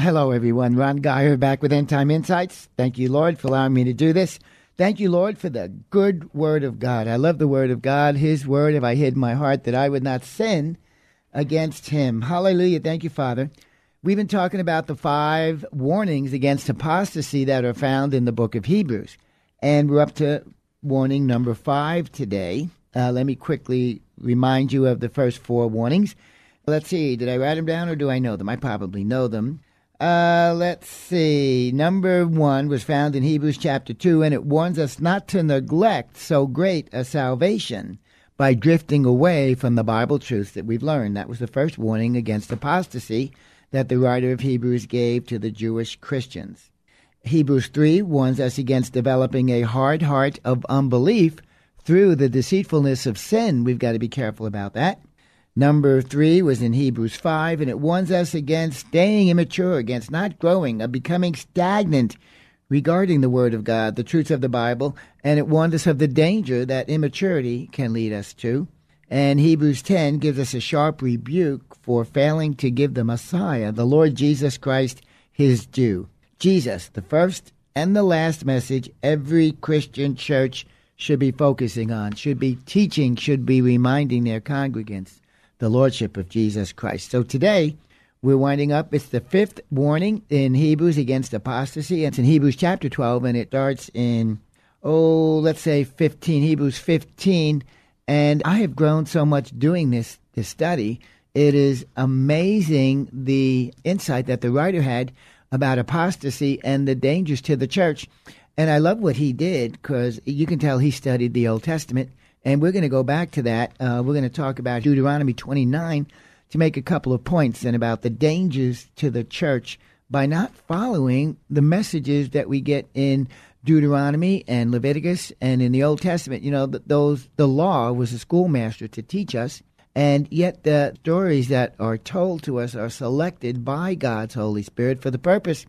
Hello, everyone. Ron Geyer back with End Time Insights. Thank you, Lord, for allowing me to do this. Thank you, Lord, for the good word of God. I love the word of God. His word have I hid my heart that I would not sin against him. Hallelujah. Thank you, Father. We've been talking about the five warnings against apostasy that are found in the book of Hebrews. And we're up to warning number five today. Uh, let me quickly remind you of the first four warnings. Let's see, did I write them down or do I know them? I probably know them. Uh, let's see. Number one was found in Hebrews chapter 2, and it warns us not to neglect so great a salvation by drifting away from the Bible truths that we've learned. That was the first warning against apostasy that the writer of Hebrews gave to the Jewish Christians. Hebrews 3 warns us against developing a hard heart of unbelief through the deceitfulness of sin. We've got to be careful about that. Number three was in Hebrews 5, and it warns us against staying immature, against not growing, of becoming stagnant regarding the Word of God, the truths of the Bible, and it warned us of the danger that immaturity can lead us to. And Hebrews 10 gives us a sharp rebuke for failing to give the Messiah, the Lord Jesus Christ, his due. Jesus, the first and the last message every Christian church should be focusing on, should be teaching, should be reminding their congregants the Lordship of Jesus Christ. So today, we're winding up. It's the fifth warning in Hebrews against apostasy. It's in Hebrews chapter 12, and it starts in, oh, let's say 15, Hebrews 15. And I have grown so much doing this, this study. It is amazing the insight that the writer had about apostasy and the dangers to the church. And I love what he did because you can tell he studied the Old Testament and we're going to go back to that. Uh, we're going to talk about Deuteronomy 29 to make a couple of points and about the dangers to the church by not following the messages that we get in Deuteronomy and Leviticus and in the Old Testament. You know, those the law was a schoolmaster to teach us, and yet the stories that are told to us are selected by God's Holy Spirit for the purpose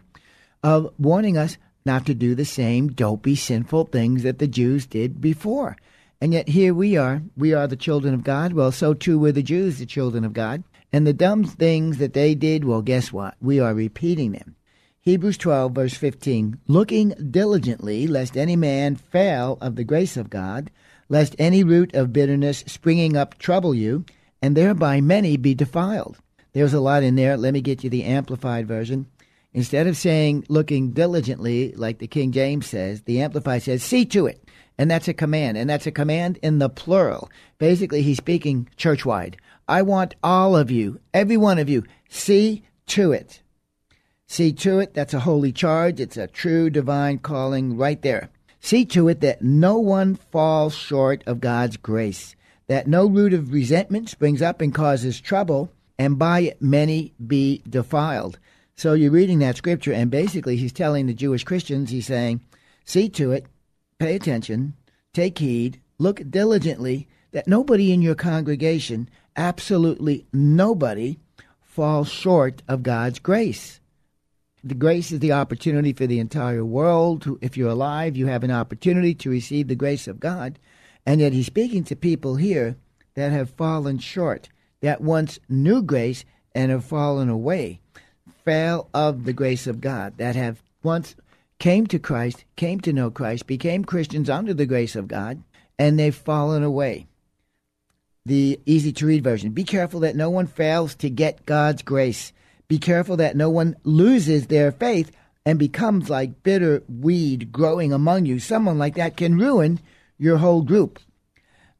of warning us not to do the same dopey, sinful things that the Jews did before. And yet here we are. We are the children of God. Well, so too were the Jews the children of God. And the dumb things that they did, well, guess what? We are repeating them. Hebrews 12, verse 15 Looking diligently, lest any man fail of the grace of God, lest any root of bitterness springing up trouble you, and thereby many be defiled. There's a lot in there. Let me get you the amplified version. Instead of saying looking diligently, like the King James says, the Amplified says, see to it and that's a command, and that's a command in the plural. Basically, he's speaking churchwide. I want all of you, every one of you, see to it. See to it, that's a holy charge. It's a true divine calling right there. See to it that no one falls short of God's grace, that no root of resentment springs up and causes trouble, and by it many be defiled. So you're reading that scripture, and basically he's telling the Jewish Christians, he's saying, See to it pay attention, take heed, look diligently that nobody in your congregation, absolutely nobody, falls short of God's grace. The grace is the opportunity for the entire world. If you're alive, you have an opportunity to receive the grace of God. And yet he's speaking to people here that have fallen short, that once knew grace and have fallen away, fail of the grace of God, that have once came to Christ, came to know Christ, became Christians under the grace of God, and they've fallen away. the easy to read version. Be careful that no one fails to get God's grace. Be careful that no one loses their faith and becomes like bitter weed growing among you. Someone like that can ruin your whole group.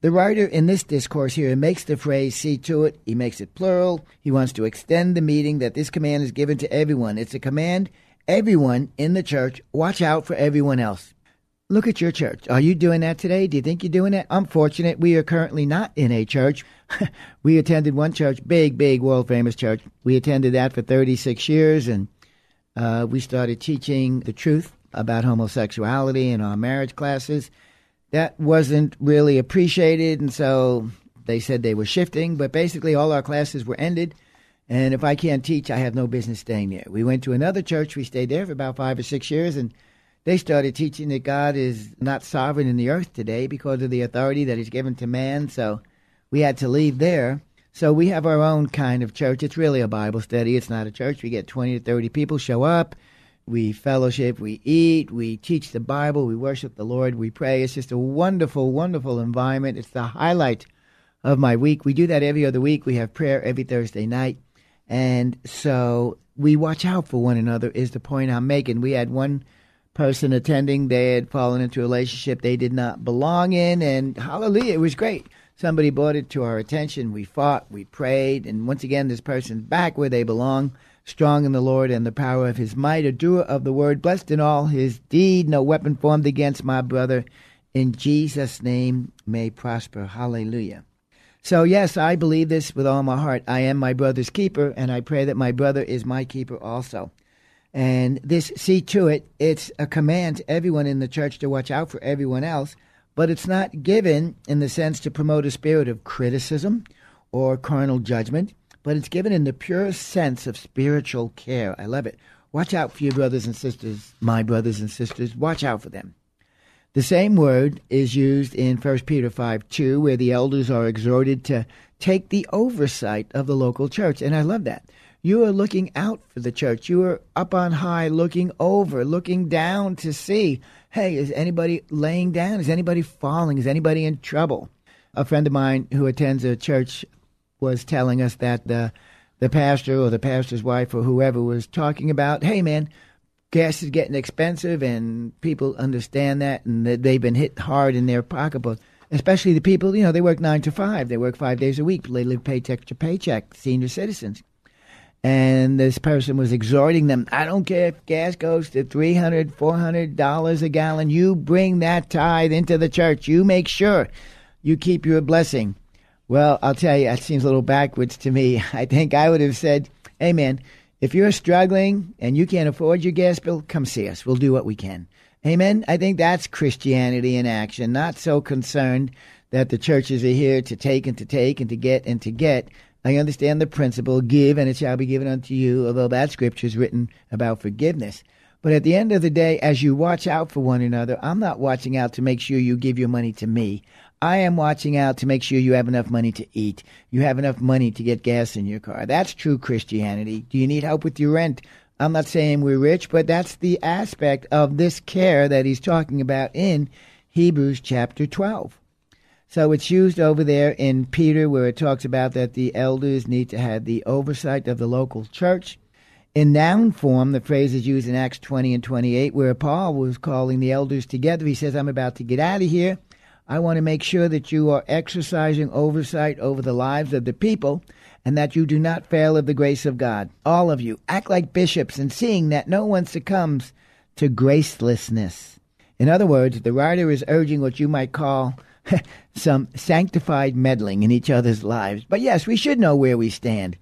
The writer in this discourse here makes the phrase see to it, he makes it plural. He wants to extend the meaning that this command is given to everyone. It's a command, everyone in the church, watch out for everyone else. Look at your church. Are you doing that today? Do you think you're doing it? I'm fortunate we are currently not in a church. we attended one church, big, big, world famous church. We attended that for 36 years and uh, we started teaching the truth about homosexuality in our marriage classes that wasn't really appreciated, and so they said they were shifting. But basically, all our classes were ended, and if I can't teach, I have no business staying there. We went to another church. We stayed there for about five or six years, and they started teaching that God is not sovereign in the earth today because of the authority that He's given to man. So we had to leave there. So we have our own kind of church. It's really a Bible study. It's not a church. We get 20 to 30 people show up we fellowship, we eat, we teach the Bible, we worship the Lord, we pray. It's just a wonderful, wonderful environment. It's the highlight of my week. We do that every other week. We have prayer every Thursday night. And so we watch out for one another, is the point I'm making. We had one person attending, they had fallen into a relationship they did not belong in, and hallelujah, it was great. Somebody brought it to our attention. We fought, we prayed, and once again, this person's back where they belong strong in the Lord and the power of his might, a doer of the word, blessed in all his deed, no weapon formed against my brother. In Jesus' name may prosper. Hallelujah. So, yes, I believe this with all my heart. I am my brother's keeper, and I pray that my brother is my keeper also. And this, see to it, it's a command to everyone in the church to watch out for everyone else, but it's not given in the sense to promote a spirit of criticism or carnal judgment but it's given in the purest sense of spiritual care. I love it. Watch out for your brothers and sisters, my brothers and sisters. Watch out for them. The same word is used in 1 Peter 5 2, where the elders are exhorted to take the oversight of the local church. And I love that. You are looking out for the church. You are up on high, looking over, looking down to see hey, is anybody laying down? Is anybody falling? Is anybody in trouble? A friend of mine who attends a church was telling us that the the pastor or the pastor's wife or whoever was talking about, hey man, gas is getting expensive and people understand that and that they've been hit hard in their pocketbook. Especially the people, you know, they work nine to five. They work five days a week. They live paycheck to paycheck, senior citizens. And this person was exhorting them, I don't care if gas goes to $300, $400 a gallon. You bring that tithe into the church. You make sure you keep your blessing. Well, I'll tell you, that seems a little backwards to me. I think I would have said, man, if you're struggling and you can't afford your gas bill, come see us. We'll do what we can. Amen. I think that's Christianity in action, not so concerned that the churches are here to take and to take and to get and to get. I understand the principle give and it shall be given unto you, although that scripture is written about forgiveness. But at the end of the day, as you watch out for one another, I'm not watching out to make sure you give your money to me. I am watching out to make sure you have enough money to eat. You have enough money to get gas in your car. That's true Christianity. Do you need help with your rent? I'm not saying we're rich, but that's the aspect of this care that he's talking about in Hebrews chapter 12. So it's used over there in Peter where it talks about that the elders need to have the oversight of the local church. In noun form, the phrase is used in Acts 20 and 28 where Paul was calling the elders together. He says, I'm about to get out of here. I want to make sure that you are exercising oversight over the lives of the people and that you do not fail of the grace of God. All of you, act like bishops and seeing that no one succumbs to gracelessness. In other words, the writer is urging what you might call some sanctified meddling in each other's lives. But yes, we should know where we stand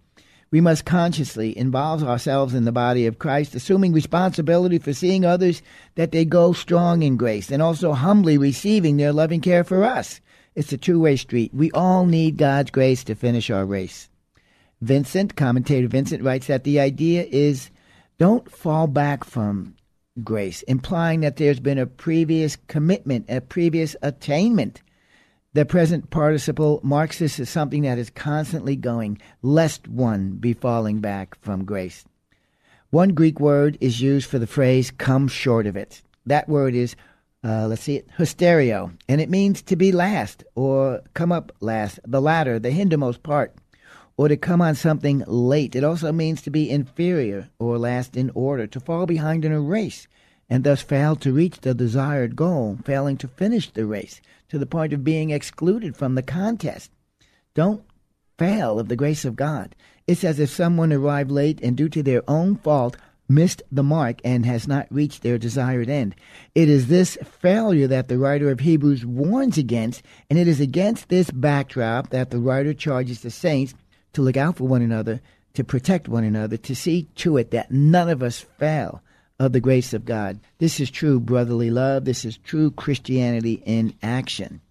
we must consciously involve ourselves in the body of Christ, assuming responsibility for seeing others that they go strong in grace and also humbly receiving their loving care for us. It's a two way street. We all need God's grace to finish our race. Vincent, commentator Vincent, writes that the idea is don't fall back from grace, implying that there's been a previous commitment, a previous attainment. The present participle marks this as something that is constantly going, lest one be falling back from grace. One Greek word is used for the phrase come short of it. That word is Uh, let's see it, hysterio, and it means to be last or come up last, the latter, the hindermost part, or to come on something late. It also means to be inferior or last in order, to fall behind in a race, and thus fail to reach the desired goal, failing to finish the race, to the point of being excluded from the contest. Don't fail of the grace of God. It's as if someone arrived late and, due to their own fault, missed the mark and has not reached their desired end. It is this failure that the writer of Hebrews warns against, and it is against this backdrop that the writer charges the saints to look out for one another, to protect one another, to see to it that none of us fail of the grace of God. This is true brotherly love. This is true Christianity in action.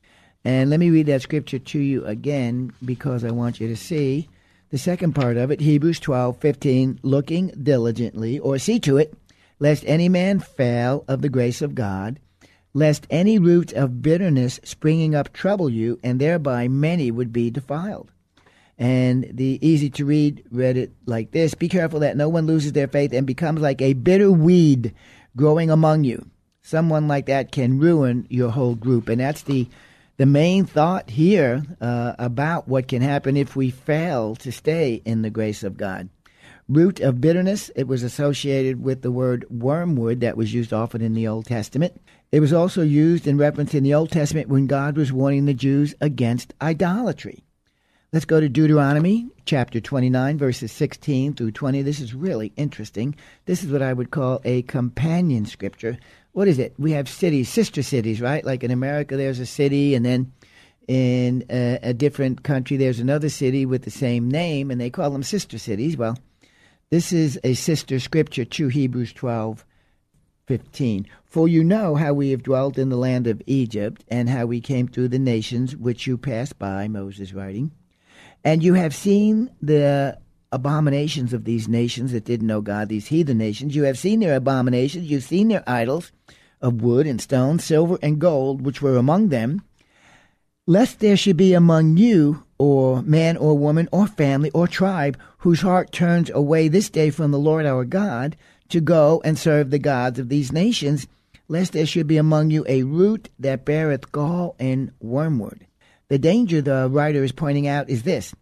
And let me read that scripture to you again because I want you to see the second part of it, Hebrews 12, 15, looking diligently, or see to it, lest any man fail of the grace of God, lest any root of bitterness springing up trouble you, and thereby many would be defiled. And the easy to read read it like this Be careful that no one loses their faith and becomes like a bitter weed growing among you. Someone like that can ruin your whole group. And that's the the main thought here uh, about what can happen if we fail to stay in the grace of God. Root of bitterness, it was associated with the word wormwood that was used often in the Old Testament. It was also used in reference in the Old Testament when God was warning the Jews against idolatry. Let's go to Deuteronomy chapter 29, verses 16 through 20. This is really interesting. This is what I would call a companion scripture what is it? We have cities, sister cities, right? Like in America, there's a city, and then in a, a, different country, there's another city with the same name, and they call them sister cities. Well, this is a sister scripture to Hebrews 12, 15. For you know how we have dwelt in the land of Egypt, and how we came through the nations which you passed by, Moses writing. And you have seen the abominations of these nations that didn't know God, these heathen nations. You have seen their abominations, you've seen their idols of wood and stone, silver and gold, which were among them, lest there should be among you, or man or woman or family or tribe, whose heart turns away this day from the Lord our God, to go and serve the gods of these nations, lest there should be among you a root that beareth gall and wormwood. The danger the writer is pointing out is this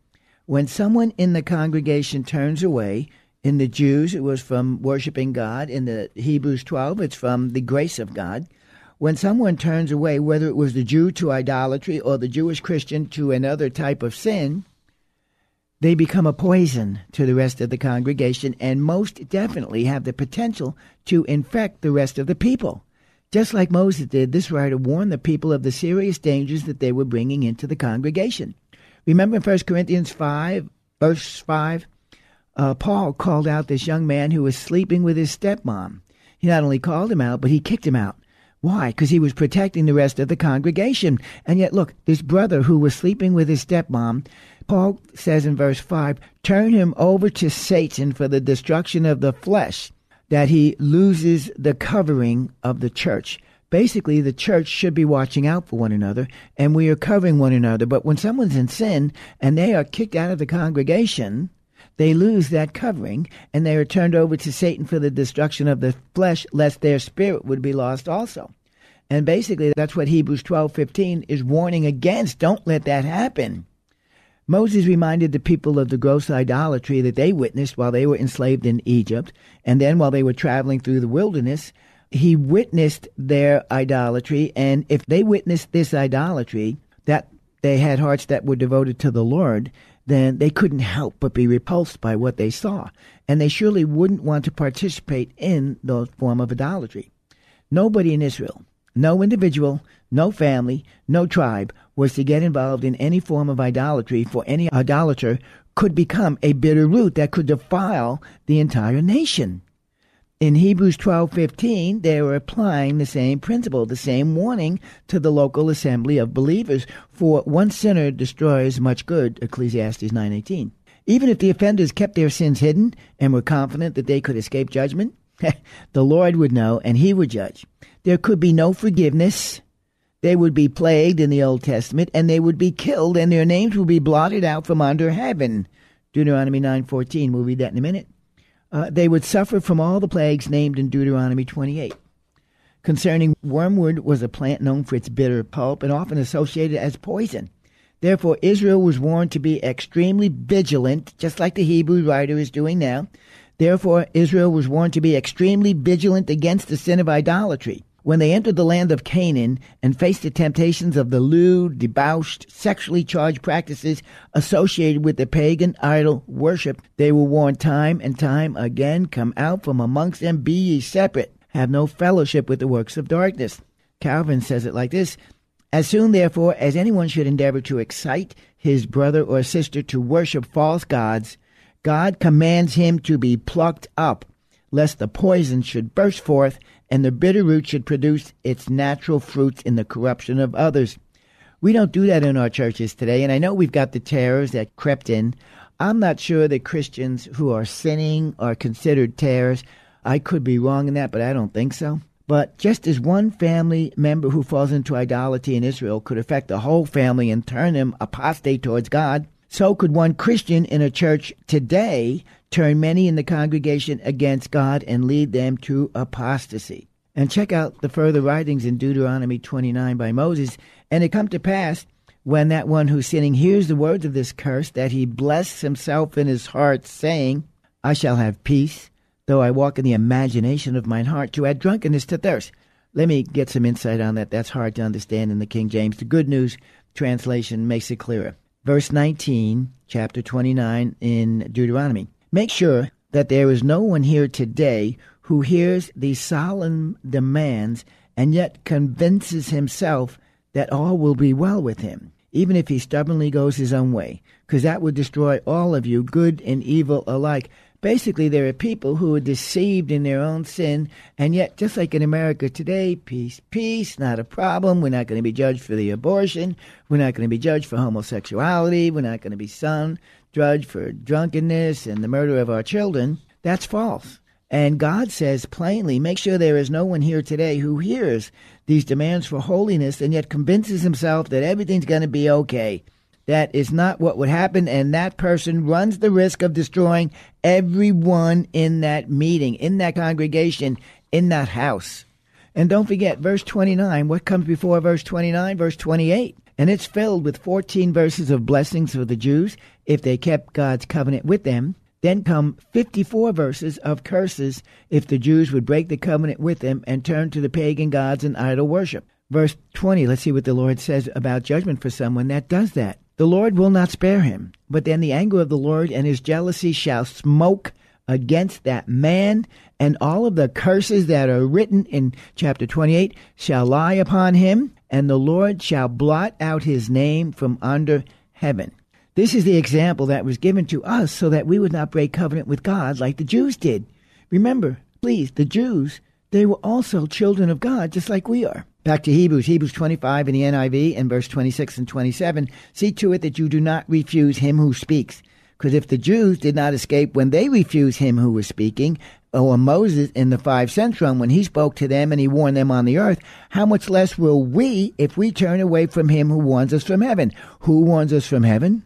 when someone in the congregation turns away, in the Jews, it was from worshiping God. In the Hebrews 12, it's from the grace of God. When someone turns away, whether it was the Jew to idolatry or the Jewish Christian to another type of sin, they become a poison to the rest of the congregation and most definitely have the potential to infect the rest of the people. Just like Moses did, this writer warned the people of the serious dangers that they were bringing into the congregation. Remember in 1 Corinthians 5, verse 5? Uh, Paul called out this young man who was sleeping with his stepmom. He not only called him out, but he kicked him out. Why? Because he was protecting the rest of the congregation. And yet, look, this brother who was sleeping with his stepmom, Paul says in verse 5 turn him over to Satan for the destruction of the flesh, that he loses the covering of the church basically the church should be watching out for one another and we are covering one another. But when someone's in sin and they are kicked out of the congregation, they lose that covering and they are turned over to Satan for the destruction of the flesh, lest their spirit would be lost also. And basically, that's what Hebrews 12:15 is warning against. Don't let that happen. Moses reminded the people of the gross idolatry that they witnessed while they were enslaved in Egypt, and then while they were traveling through the wilderness, he witnessed their idolatry, and if they witnessed this idolatry, that they had hearts that were devoted to the Lord, then they couldn't help but be repulsed by what they saw, and they surely wouldn't want to participate in the form of idolatry. Nobody in Israel, no individual, no family, no tribe was to get involved in any form of idolatry, for any idolater could become a bitter root that could defile the entire nation in Hebrews 12:15 they were applying the same principle, the same warning to the local assembly of believers for one sinner destroys much good, Ecclesiastes 9:18. Even if the offenders kept their sins hidden and were confident that they could escape judgment, the Lord would know and he would judge. There could be no forgiveness. They would be plagued in the Old Testament and they would be killed and their names would be blotted out from under heaven. Deuteronomy 9:14. We'll read that in a minute uh, they would suffer from all the plagues named in Deuteronomy 28. concerning wormwood was a plant known for its bitter pulp and often associated as poison. Therefore, Israel was warned to be extremely vigilant, just like the Hebrew writer is doing now. Therefore, Israel was warned to be extremely vigilant against the sin of idolatry. When they entered the land of Canaan and faced the temptations of the lewd, debauched, sexually charged practices associated with the pagan idol worship, they were warned time and time again, Come out from amongst them, be ye separate, have no fellowship with the works of darkness. Calvin says it like this As soon, therefore, as anyone should endeavor to excite his brother or sister to worship false gods, God commands him to be plucked up, lest the poison should burst forth and the bitter root should produce its natural fruits in the corruption of others. We don't do that in our churches today, and I know we've got the tares that crept in. I'm not sure that Christians who are sinning are considered tares. I could be wrong in that, but I don't think so. But just as one family member who falls into idolatry in Israel could affect the whole family and turn them apostate towards God, so could one Christian in a church today turn many in the congregation against God and lead them to apostasy. And check out the further writings in Deuteronomy 29 by Moses. And it come to pass, when that one who's sinning hears the words of this curse, that he bless himself in his heart, saying, I shall have peace, though I walk in the imagination of mine heart, to add drunkenness to thirst. Let me get some insight on that. That's hard to understand in the King James. The Good News translation makes it clearer. Verse 19, chapter 29 in Deuteronomy. Make sure that there is no one here today who hears these solemn demands and yet convinces himself that all will be well with him, even if he stubbornly goes his own way, because that would destroy all of you, good and evil alike. Basically, there are people who are deceived in their own sin, and yet, just like in America today, peace, peace, not a problem. We're not going to be judged for the abortion. We're not going to be judged for homosexuality. We're not going to be son, judged for drunkenness and the murder of our children, that's false. And God says plainly, make sure there is no one here today who hears these demands for holiness and yet convinces himself that everything's going to be okay. That is not what would happen, and that person runs the risk of destroying everyone in that meeting, in that congregation, in that house. And don't forget, verse 29, what comes before verse 29? Verse 28 and it's filled with 14 verses of blessings for the Jews if they kept God's covenant with them. Then come 54 verses of curses if the Jews would break the covenant with them and turn to the pagan gods and idol worship. Verse 20, let's see what the Lord says about judgment for someone that does that. The Lord will not spare him, but then the anger of the Lord and his jealousy shall smoke against that man, and all of the curses that are written in chapter 28 shall lie upon him, and the Lord shall blot out his name from under heaven. This is the example that was given to us so that we would not break covenant with God like the Jews did. Remember, please, the Jews, they were also children of God just like we are. Back to Hebrews, Hebrews 25 in the NIV and verse 26 and 27. See to it that you do not refuse him who speaks. Because if the Jews did not escape when they refused him who was speaking, or Moses in the five centrum when he spoke to them and he warned them on the earth, how much less will we if we turn away from him who warns us from heaven? Who warns us from heaven?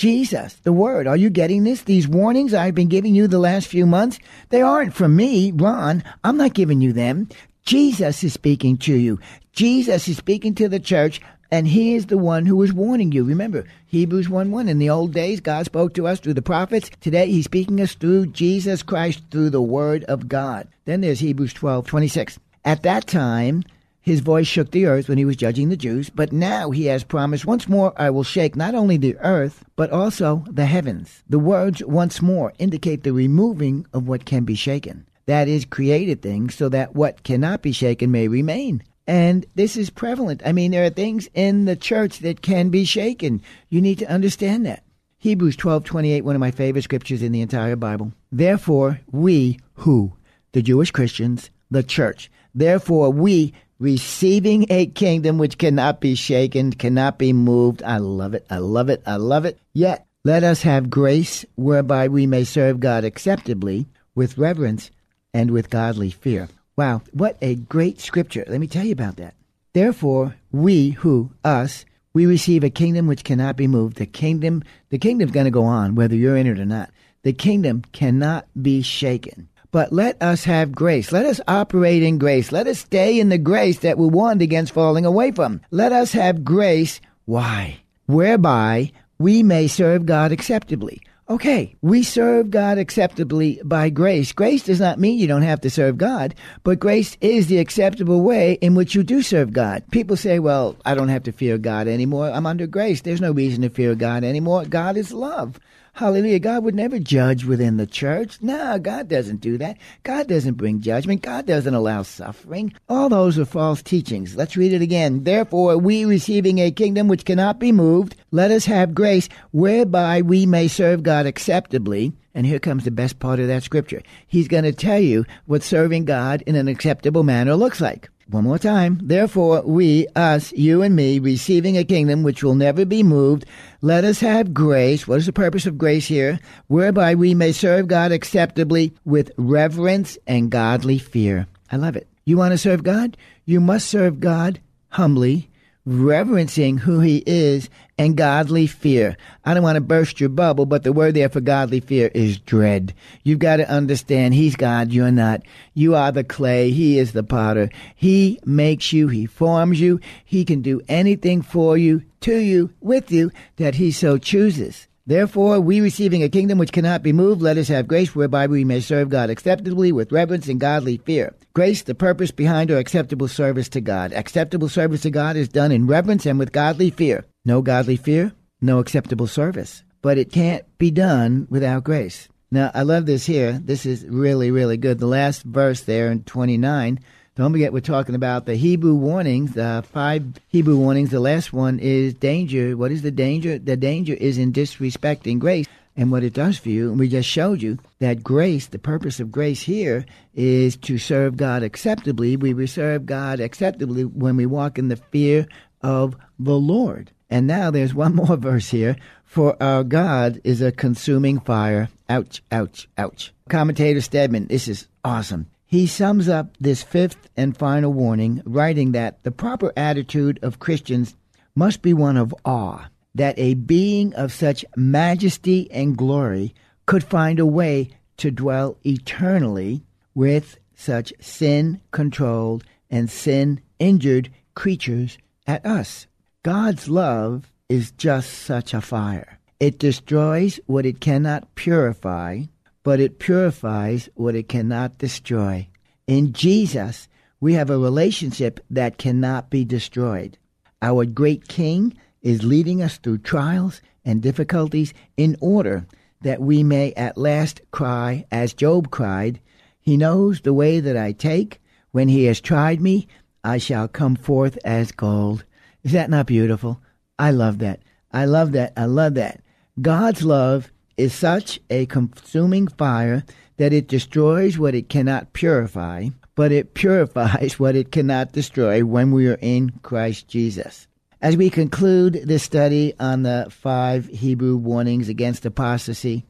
Jesus, the Word. Are you getting this? These warnings I've been giving you the last few months, they aren't from me, Ron. I'm not giving you them. Jesus is speaking to you. Jesus is speaking to the church and he is the one who is warning you. Remember, Hebrews 1 1. In the old days, God spoke to us through the prophets. Today, he's speaking us through Jesus Christ, through the word of God. Then there's Hebrews twelve twenty six. At that time, his voice shook the earth when he was judging the Jews, but now he has promised, once more I will shake not only the earth, but also the heavens. The words once more indicate the removing of what can be shaken. That is, created things, so that what cannot be shaken may remain. And this is prevalent. I mean, there are things in the church that can be shaken. You need to understand that. Hebrews 12:28, one of my favorite scriptures in the entire Bible. Therefore, we who the Jewish Christians, the church, therefore we receiving a kingdom which cannot be shaken, cannot be moved. I love it. I love it. I love it. Yet, let us have grace whereby we may serve God acceptably with reverence and with godly fear. Wow, what a great scripture. Let me tell you about that. Therefore, we who, us, we receive a kingdom which cannot be moved. The kingdom, the kingdom's going to go on whether you're in it or not. The kingdom cannot be shaken. But let us have grace. Let us operate in grace. Let us stay in the grace that we warned against falling away from. Let us have grace. Why? Whereby we may serve God acceptably. Okay, we serve God acceptably by grace. Grace does not mean you don't have to serve God, but grace is the acceptable way in which you do serve God. People say, well, I don't have to fear God anymore. I'm under grace. There's no reason to fear God anymore. God is love. Hallelujah. God would never judge within the church. No, God doesn't do that. God doesn't bring judgment. God doesn't allow suffering. All those are false teachings. Let's read it again. Therefore, we receiving a kingdom which cannot be moved, let us have grace whereby we may serve God acceptably. And here comes the best part of that scripture. He's going to tell you what serving God in an acceptable manner looks like. One more time. Therefore, we, us, you and me, receiving a kingdom which will never be moved, let us have grace. What is the purpose of grace here? Whereby we may serve God acceptably with reverence and godly fear. I love it. You want to serve God? You must serve God humbly reverencing who he is and godly fear. I don't want to burst your bubble, but the word there for godly fear is dread. You've got to understand he's God, you're not. You are the clay, he is the potter. He makes you, he forms you, he can do anything for you, to you, with you that he so chooses. Therefore, we receiving a kingdom which cannot be moved, let us have grace whereby we may serve God acceptably with reverence and godly fear. Grace, the purpose behind our acceptable service to God. Acceptable service to God is done in reverence and with godly fear. No godly fear, no acceptable service. But it can't be done without grace. Now, I love this here. This is really, really good. The last verse there in 29 don't forget, we're talking about the Hebrew warnings, the five Hebrew warnings. The last one is danger. What is the danger? The danger is in disrespecting grace and what it does for you. And we just showed you that grace, the purpose of grace here is to serve God acceptably. We serve God acceptably when we walk in the fear of the Lord. And now there's one more verse here. For our God is a consuming fire. Ouch, ouch, ouch. Commentator Stedman, this is awesome. He sums up this fifth and final warning, writing that the proper attitude of Christians must be one of awe, that a being of such majesty and glory could find a way to dwell eternally with such sin controlled and sin injured creatures at us. God's love is just such a fire. It destroys what it cannot purify but it purifies what it cannot destroy. In Jesus, we have a relationship that cannot be destroyed. Our great King is leading us through trials and difficulties in order that we may at last cry, as Job cried, He knows the way that I take. When He has tried me, I shall come forth as gold. Is that not beautiful? I love that. I love that. I love that. God's love is such a consuming fire that it destroys what it cannot purify, but it purifies what it cannot destroy when we are in Christ Jesus. As we conclude this study on the five Hebrew warnings against apostasy,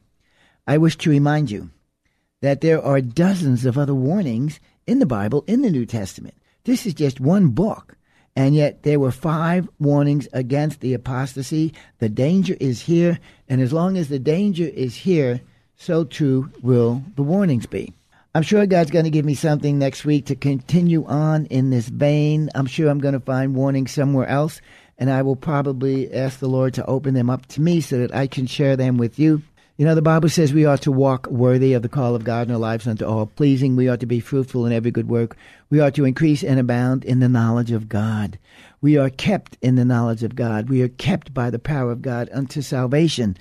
I wish to remind you that there are dozens of other warnings in the Bible in the New Testament. This is just one book. And yet there were five warnings against the apostasy. The danger is here, and as long as the danger is here, so too will the warnings be. I'm sure God's going to give me something next week to continue on in this vein. I'm sure I'm going to find warnings somewhere else, and I will probably ask the Lord to open them up to me so that I can share them with you. You know, the Bible says we ought to walk worthy of the call of God in our lives unto all pleasing. We ought to be fruitful in every good work. We are to increase and abound in the knowledge of God. We are kept in the knowledge of God. We are kept by the power of God unto salvation.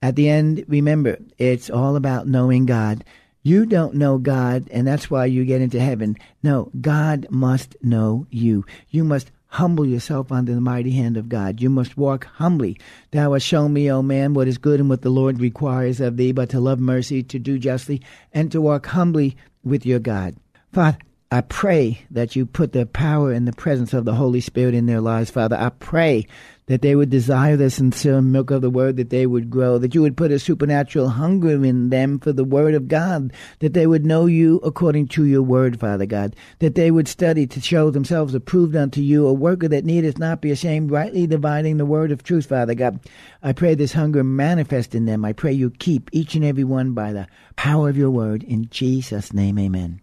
At the end, remember, it's all about knowing God. You don't know God, and that's why you get into heaven. No, God must know you. You must Humble yourself under the mighty hand of God. You must walk humbly. Thou hast shown me, O man, what is good and what the Lord requires of thee, but to love mercy, to do justly, and to walk humbly with your God. Father, I pray that you put the power and the presence of the Holy Spirit in their lives, Father. I pray that they would desire the sincere milk of the word, that they would grow, that you would put a supernatural hunger in them for the word of God, that they would know you according to your word, Father God, that they would study to show themselves approved unto you, a worker that needeth not be ashamed, rightly dividing the word of truth, Father God. I pray this hunger manifest in them. I pray you keep each and every one by the power of your word. In Jesus' name, amen.